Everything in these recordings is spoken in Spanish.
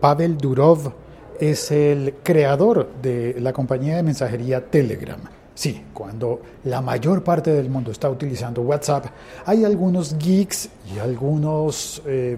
Pavel Durov es el creador de la compañía de mensajería Telegram. Sí, cuando la mayor parte del mundo está utilizando WhatsApp, hay algunos geeks y algunos, eh,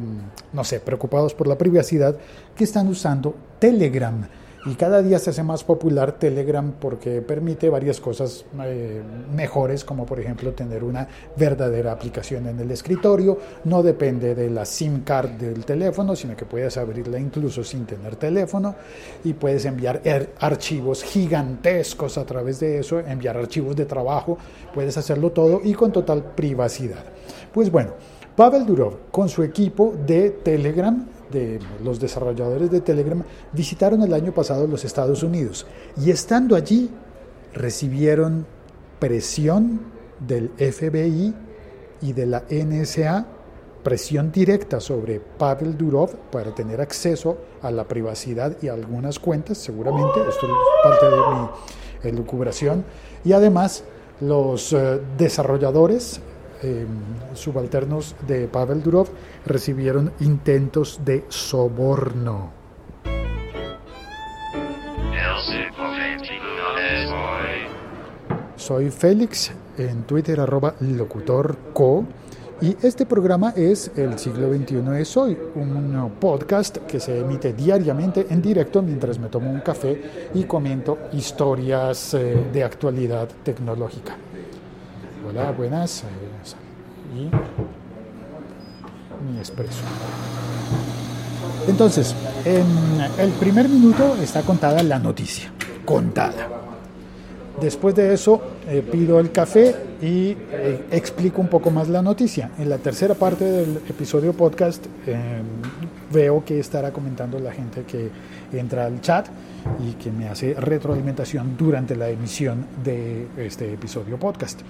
no sé, preocupados por la privacidad que están usando Telegram y cada día se hace más popular Telegram porque permite varias cosas eh, mejores, como por ejemplo tener una verdadera aplicación en el escritorio. No depende de la SIM card del teléfono, sino que puedes abrirla incluso sin tener teléfono y puedes enviar archivos gigantescos a través de eso, enviar archivos de trabajo, puedes hacerlo todo y con total privacidad. Pues bueno, Pavel Durov con su equipo de Telegram de los desarrolladores de Telegram visitaron el año pasado los Estados Unidos y estando allí recibieron presión del FBI y de la NSA, presión directa sobre Pavel Durov para tener acceso a la privacidad y a algunas cuentas, seguramente, esto es parte de mi elucubración, y además los eh, desarrolladores Em, subalternos de Pavel Durov recibieron intentos de soborno. Soy Félix, en Twitter arroba locutorco. Y este programa es El siglo XXI es hoy, un podcast que se emite diariamente en directo mientras me tomo un café y comento historias eh, de actualidad tecnológica. Hola, buenas. Eh, y mi expreso. Entonces, en el primer minuto está contada la noticia. Contada. Después de eso, eh, pido el café y eh, explico un poco más la noticia. En la tercera parte del episodio podcast veo que estará comentando la gente que entra al chat y que me hace retroalimentación durante la emisión de este episodio podcast.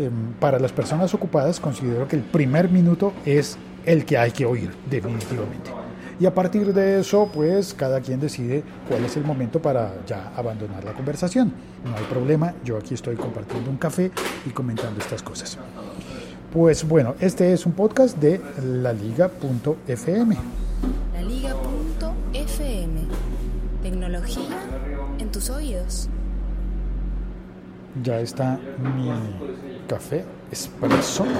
Em, para las personas ocupadas considero que el primer minuto es el que hay que oír, definitivamente. Y a partir de eso, pues cada quien decide cuál es el momento para ya abandonar la conversación. No hay problema, yo aquí estoy compartiendo un café y comentando estas cosas. Pues bueno, este es un podcast de laliga.fm. Laliga.fm. Tecnología en tus oídos. Ya está mi café espresso. Me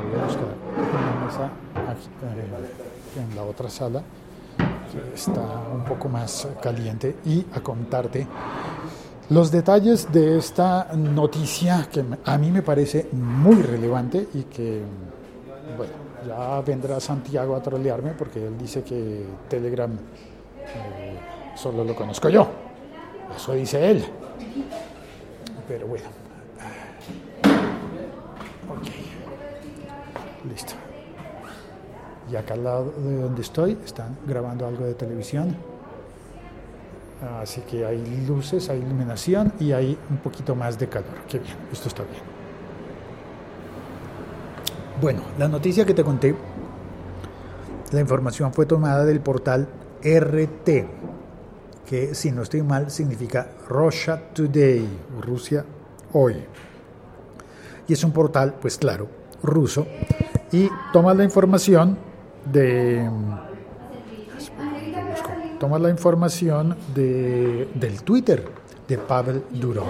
voy a buscar una mesa eh, en la otra sala que está un poco más caliente y a contarte los detalles de esta noticia que a mí me parece muy relevante y que, bueno, ya vendrá Santiago a trolearme porque él dice que Telegram eh, solo lo conozco yo. Eso dice él. Pero bueno. Ok. Listo. Y acá al lado de donde estoy están grabando algo de televisión. Así que hay luces, hay iluminación y hay un poquito más de calor. Qué bien, esto está bien. Bueno, la noticia que te conté, la información fue tomada del portal RT, que si no estoy mal significa Russia Today, Rusia hoy. Y es un portal, pues claro, ruso, y toma la información de... Toma la información de, del Twitter de Pavel Durov.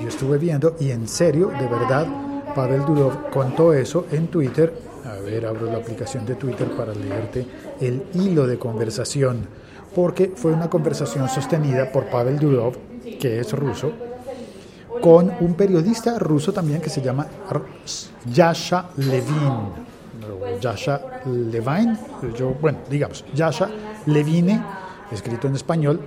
Yo estuve viendo y en serio, de verdad, Pavel Durov contó eso en Twitter. A ver, abro la aplicación de Twitter para leerte el hilo de conversación porque fue una conversación sostenida por Pavel Durov, que es ruso, con un periodista ruso también que se llama Yasha Levin. Yasha Levine, yo, bueno, digamos, Yasha Levine, escrito en español,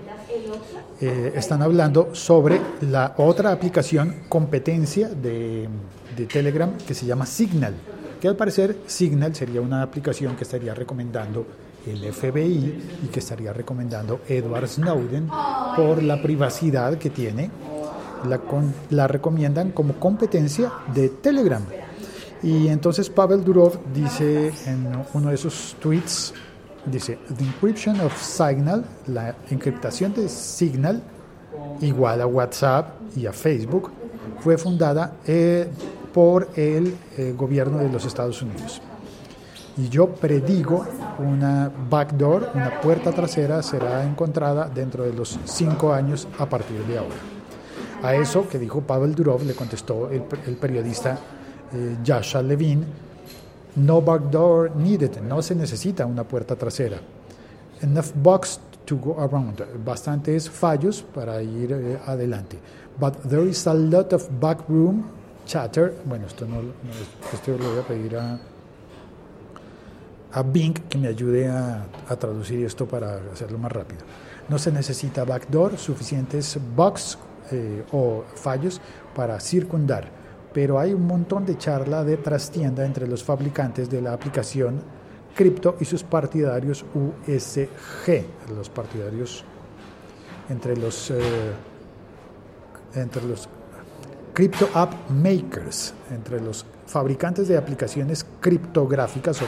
eh, están hablando sobre la otra aplicación competencia de, de Telegram que se llama Signal, que al parecer Signal sería una aplicación que estaría recomendando el FBI y que estaría recomendando Edward Snowden por la privacidad que tiene. La, la recomiendan como competencia de Telegram. Y entonces Pavel Durov dice en uno de sus tweets, dice, The encryption of Signal, la encriptación de Signal, igual a WhatsApp y a Facebook, fue fundada eh, por el eh, gobierno de los Estados Unidos. Y yo predigo una backdoor, una puerta trasera será encontrada dentro de los cinco años a partir de ahora. A eso que dijo Pavel Durov le contestó el, periodista eh, Yasha Levin, no backdoor needed, no se necesita una puerta trasera. Enough box to go around, bastantes fallos para ir eh, adelante. But there is a lot of backroom chatter. Bueno, esto no, esto lo voy a pedir a, a Bing que me ayude a, a, traducir esto para hacerlo más rápido. No se necesita backdoor, suficientes bugs eh, o fallos para circundar pero hay un montón de charla de trastienda entre los fabricantes de la aplicación cripto y sus partidarios USG, los partidarios entre los eh, entre los crypto app makers, entre los fabricantes de aplicaciones criptográficas o,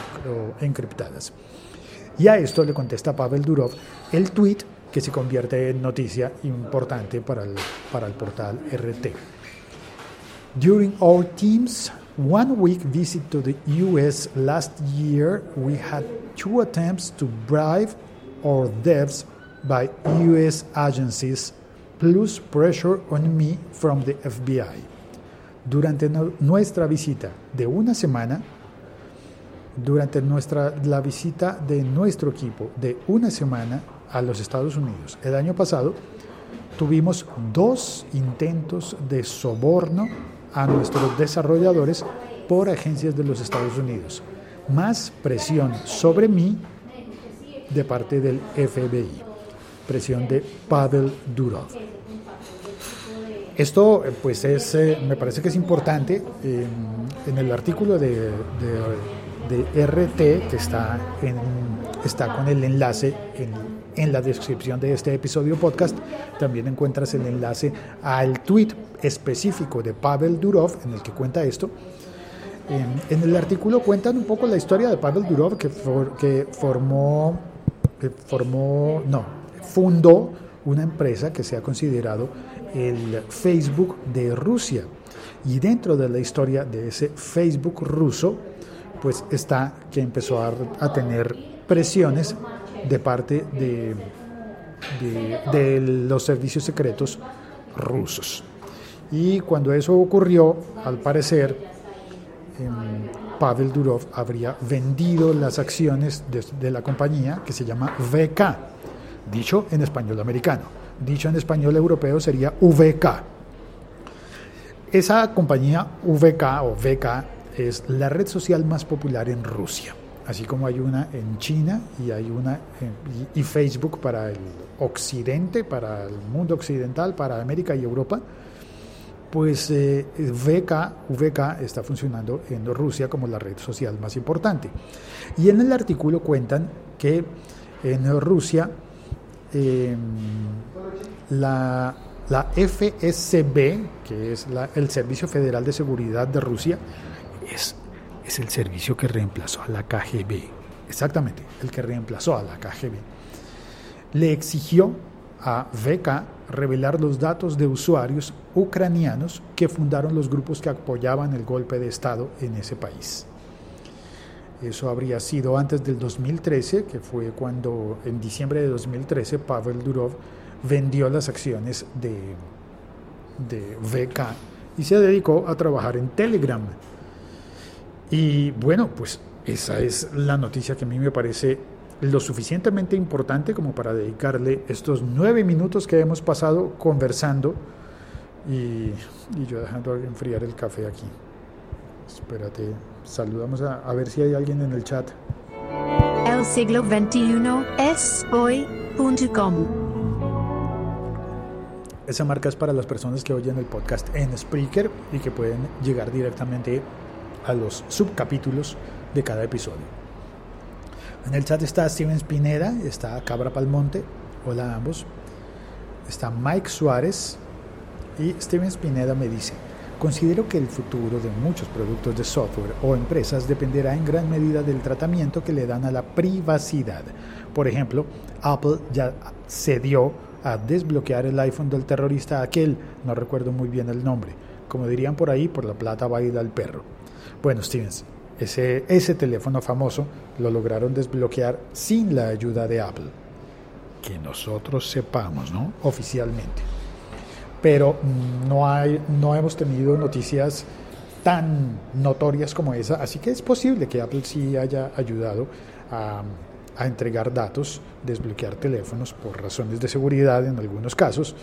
encriptadas. Y a esto le contesta Pavel Durov el tweet que se convierte en noticia importante para el, para el portal RT. During our team's one week visit to the US last year, we had two attempts to bribe our devs by US agencies, plus pressure on me from the FBI. Durante nuestra visita de una semana, durante nuestra, la visita de nuestro equipo de una semana a los Estados Unidos el año pasado, tuvimos dos intentos de soborno a nuestros desarrolladores por agencias de los Estados Unidos. Más presión sobre mí de parte del FBI. Presión de Pavel Durov. Esto pues es, eh, me parece que es importante. en el artículo de, de, RT que está, en, está con el enlace en, la descripción de este episodio podcast, también encuentras el enlace al tweet específico de Pavel Durov en el que cuenta esto. En, el artículo cuentan un poco la historia de Pavel Durov que, que formó, formó, no, fundó una empresa que se ha considerado el Facebook de Rusia. Y dentro de la historia de ese Facebook ruso, pues está que empezó a, tener presiones de parte de, de los servicios secretos rusos. Y cuando eso ocurrió, al parecer, em, Pavel Durov habría vendido las acciones de, la compañía que se llama VK, dicho en español americano. Dicho en español europeo sería VK. Esa compañía VK o VK es la red social más popular en Rusia, así como hay una en China y hay una y Facebook para el occidente, para el mundo occidental, para América y Europa pues eh, VK, VK está funcionando en Rusia como la red social más importante. Y en el artículo cuentan que en Rusia em, la, la, FSB, que es el Servicio Federal de Seguridad de Rusia, es, es el servicio que reemplazó a la KGB. Exactamente, el que reemplazó a la KGB. Le exigió a VK revelar los datos de usuarios ucranianos que fundaron los grupos que apoyaban el golpe de Estado en ese país. Eso habría sido antes del 2013, que fue cuando en diciembre de 2013 Pavel Durov vendió las acciones de, de VK y se dedicó a trabajar en Telegram. Y bueno, pues esa es la noticia que a mí me parece lo suficientemente importante como para dedicarle estos nueve minutos que hemos pasado conversando y, yo dejando enfriar el café aquí. Espérate, saludamos a, a ver si hay alguien en el chat. El siglo XXI es hoy.com. Esa marca es para las personas que oyen el podcast en Spreaker y que pueden llegar directamente a los subcapítulos de cada episodio. En el chat está Steven Spineda, está Cabra Palmonte, hola a ambos. Está Mike Suárez y Steven Spineda me dice, considero que el futuro de muchos productos de software o empresas dependerá en gran medida del tratamiento que le dan a la privacidad. Por ejemplo, Apple ya cedió a desbloquear el iPhone del terrorista aquel, no recuerdo muy bien el nombre. Como dirían por ahí, por la plata baila el perro. Bueno, Stevens, ese, ese teléfono famoso lo lograron desbloquear sin la ayuda de Apple. Que nosotros sepamos, ¿no? Oficialmente. Pero no, hay, no hemos tenido noticias tan notorias como esa, así que es posible que Apple sí haya ayudado a, a entregar datos, desbloquear teléfonos por razones de seguridad en algunos casos.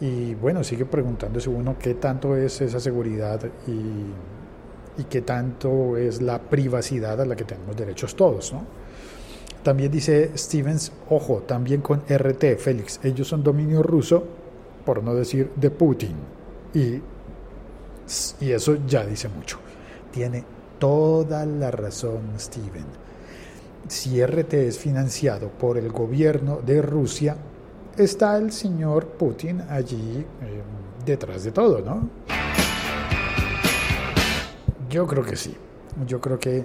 Y bueno, sigue preguntándose uno qué tanto es esa seguridad y, y qué tanto es la privacidad a la que tenemos derechos todos, ¿no? También dice Stevens, ojo, también con RT, Félix, ellos son dominio ruso, por no decir de Putin. Y, y eso ya dice mucho. Tiene toda la razón Steven. Si RT es financiado por el gobierno de Rusia, está el señor Putin allí eh, detrás de todo, ¿no? Yo creo que sí. Yo creo que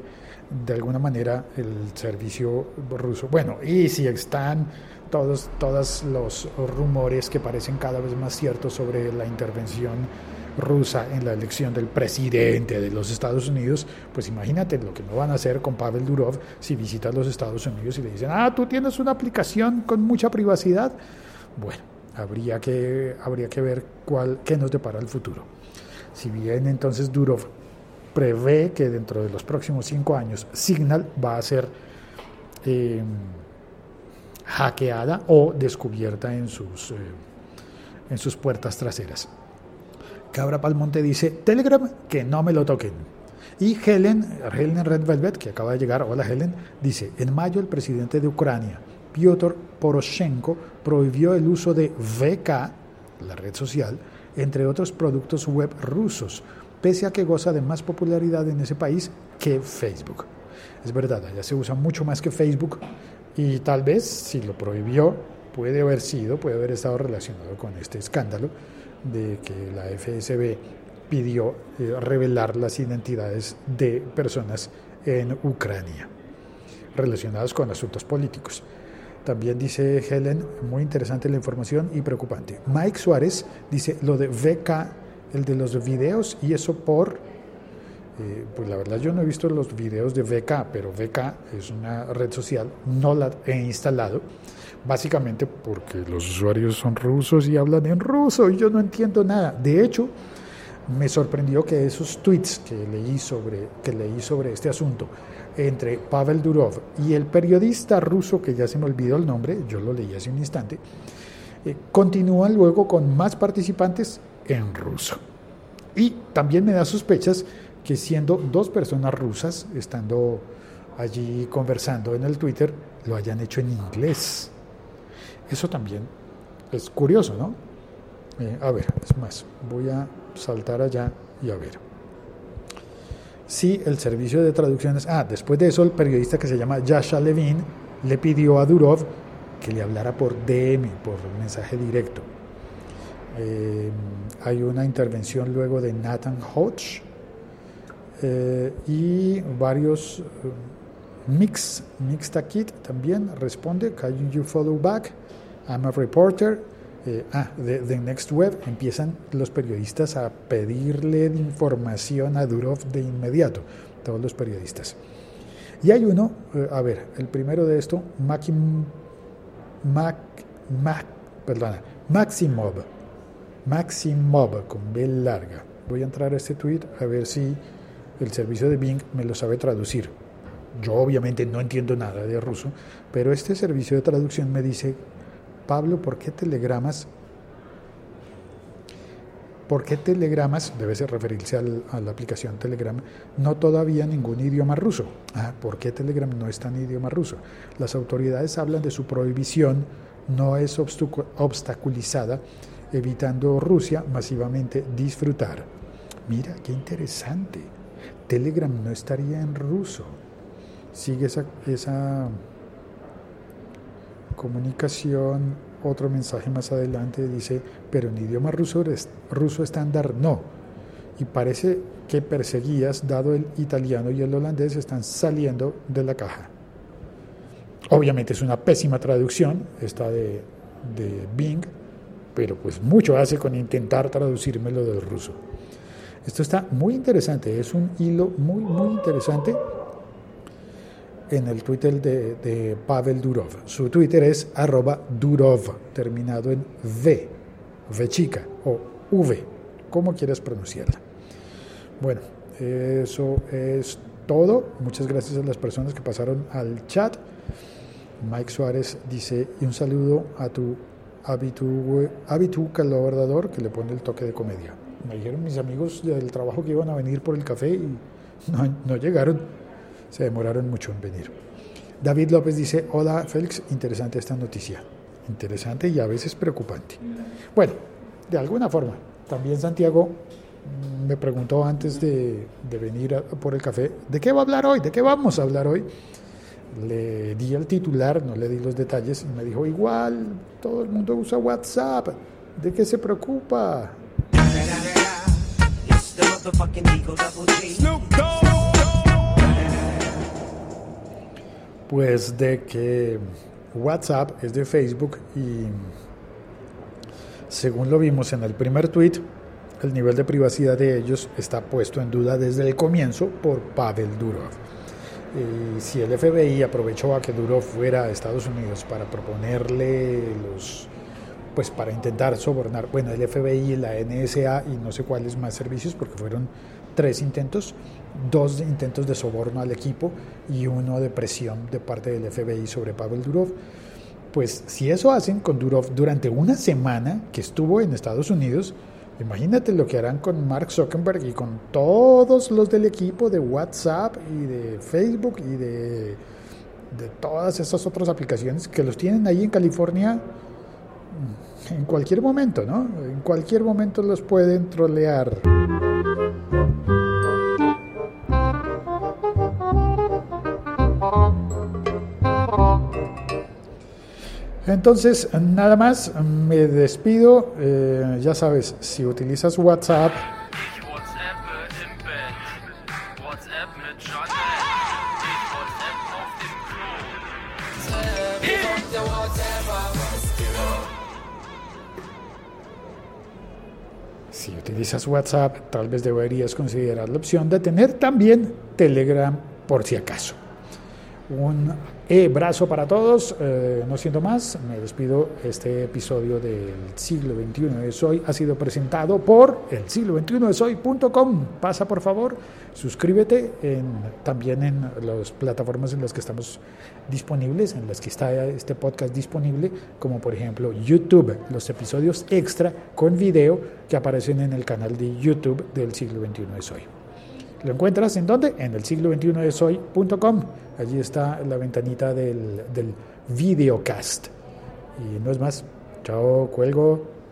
de alguna manera el servicio ruso, bueno, y si están todos, todos los rumores que parecen cada vez más ciertos sobre la intervención rusa en la elección del presidente de los Estados Unidos, pues imagínate lo que no van a hacer con Pavel Durov si visitas los Estados Unidos y le dicen, ah, tú tienes una aplicación con mucha privacidad. Bueno, habría que, habría que ver cuál, qué nos depara el futuro. Si bien entonces Durov prevé que dentro de los próximos cinco años Signal va a ser eh, hackeada o descubierta en sus, eh, en sus puertas traseras. Cabra Palmonte dice, Telegram, que no me lo toquen. Y Helen, Helen Red Velvet, que acaba de llegar, hola Helen, dice, en mayo el presidente de Ucrania, Piotr Poroshenko, prohibió el uso de VK, la red social, entre otros productos web rusos, pese a que goza de más popularidad en ese país que Facebook. Es verdad, allá se usa mucho más que Facebook y tal vez si lo prohibió puede haber sido, puede haber estado relacionado con este escándalo de que la FSB pidió eh, revelar las identidades de personas en Ucrania relacionadas con asuntos políticos. También dice Helen, muy interesante la información y preocupante. Mike Suárez dice lo de VK, el de los videos, y eso por, eh, pues la verdad yo no he visto los videos de VK, pero VK es una red social, no la he instalado, básicamente porque los usuarios son rusos y hablan en ruso y yo no entiendo nada. De hecho, me sorprendió que esos tweets que leí sobre, que leí sobre este asunto, entre Pavel Durov y el periodista ruso, que ya se me olvidó el nombre, yo lo leí hace un instante, eh, continúan luego con más participantes en ruso. Y también me da sospechas que siendo dos personas rusas, estando allí conversando en el Twitter, lo hayan hecho en inglés. Eso también es curioso, ¿no? Eh, a ver, es más, voy a saltar allá y a ver si el servicio de traducciones... Ah, después de eso el periodista que se llama Yasha Levin le pidió a Durov que le hablara por DM, por mensaje directo. Eh, hay una intervención luego de Nathan Hodge eh, y varios... Eh, Mix, Mixtakit también responde, Can you follow back? I'm a reporter. Eh, ah, de, Next Web empiezan los periodistas a pedirle información a Durov de inmediato, todos los periodistas. Y hay uno, a ver, el primero de esto, Mac, Mac, perdona, Maximov, Maximov con B larga. Voy a entrar a este tweet a ver si el servicio de Bing me lo sabe traducir. Yo obviamente no entiendo nada de ruso, pero este servicio de traducción me dice Pablo, ¿por qué telegramas? ¿Por qué telegramas? Debe ser referirse a la aplicación Telegram. No todavía ningún idioma ruso. Ah, ¿Por qué Telegram no está en idioma ruso? Las autoridades hablan de su prohibición, no es obstaculizada, evitando Rusia masivamente disfrutar. Mira, qué interesante. Telegram no estaría en ruso. Sigue esa, comunicación, otro mensaje más adelante dice, pero en idioma ruso, ruso estándar no. Y parece que perseguías, dado el italiano y el holandés, están saliendo de la caja. Obviamente es una pésima traducción, esta de, de Bing, pero pues mucho hace con intentar traducirme lo del ruso. Esto está muy interesante, es un hilo muy, muy interesante en el Twitter de, Pavel Durov. Su Twitter es arroba Durov, terminado en V, V chica o V, como quieras pronunciarla. Bueno, eso es todo. Muchas gracias a las personas que pasaron al chat. Mike Suárez dice, y un saludo a tu habitu, colaborador que le pone el toque de comedia. Me dijeron mis amigos del trabajo que iban a venir por el café y no, no llegaron. Se demoraron mucho en venir. David López dice, hola Félix, interesante esta noticia. Interesante y a veces preocupante. Bueno, de alguna forma. También Santiago me preguntó antes de, de venir por el café, ¿de qué va a hablar hoy? ¿De qué vamos a hablar hoy? Le di el titular, no le di los detalles y me dijo, igual, todo el mundo usa WhatsApp, ¿de qué se preocupa? Pues de que WhatsApp es de Facebook y según lo vimos en el primer tweet, el nivel de privacidad de ellos está puesto en duda desde el comienzo por Pavel Durov. Y si el FBI aprovechó a que Durov fuera a Estados Unidos para proponerle los, pues para intentar sobornar, bueno, el FBI, la NSA y no sé cuáles más servicios, porque fueron tres intentos, dos intentos de soborno al equipo y uno de presión de parte del FBI sobre Pavel Durov. Pues si eso hacen con Durov durante una semana que estuvo en Estados Unidos, Imagínate lo que harán con Mark Zuckerberg y con todos los del equipo de WhatsApp y de Facebook y de, de todas esas otras aplicaciones que los tienen ahí en California en cualquier momento, ¿no? En cualquier momento los pueden trolear. Entonces, nada más, me despido. Eh, ya sabes, si utilizas WhatsApp, WhatsApp, tal vez deberías considerar la opción de tener también Telegram por si acaso. Un abrazo para todos. Eh, no siendo más, me despido. Este episodio del siglo XXI de Soy ha sido presentado por el siglo XXI de. Pasa por favor, suscríbete en, también en las plataformas en las que estamos disponibles, en las que está este podcast disponible, como por ejemplo YouTube, los episodios extra con video que aparecen en el canal de YouTube del siglo XXI de Soy. ¿Lo encuentras en dónde? En el siglo 21 de soy.com. Allí está la ventanita del, del videocast. Y no es más. Chao, cuelgo.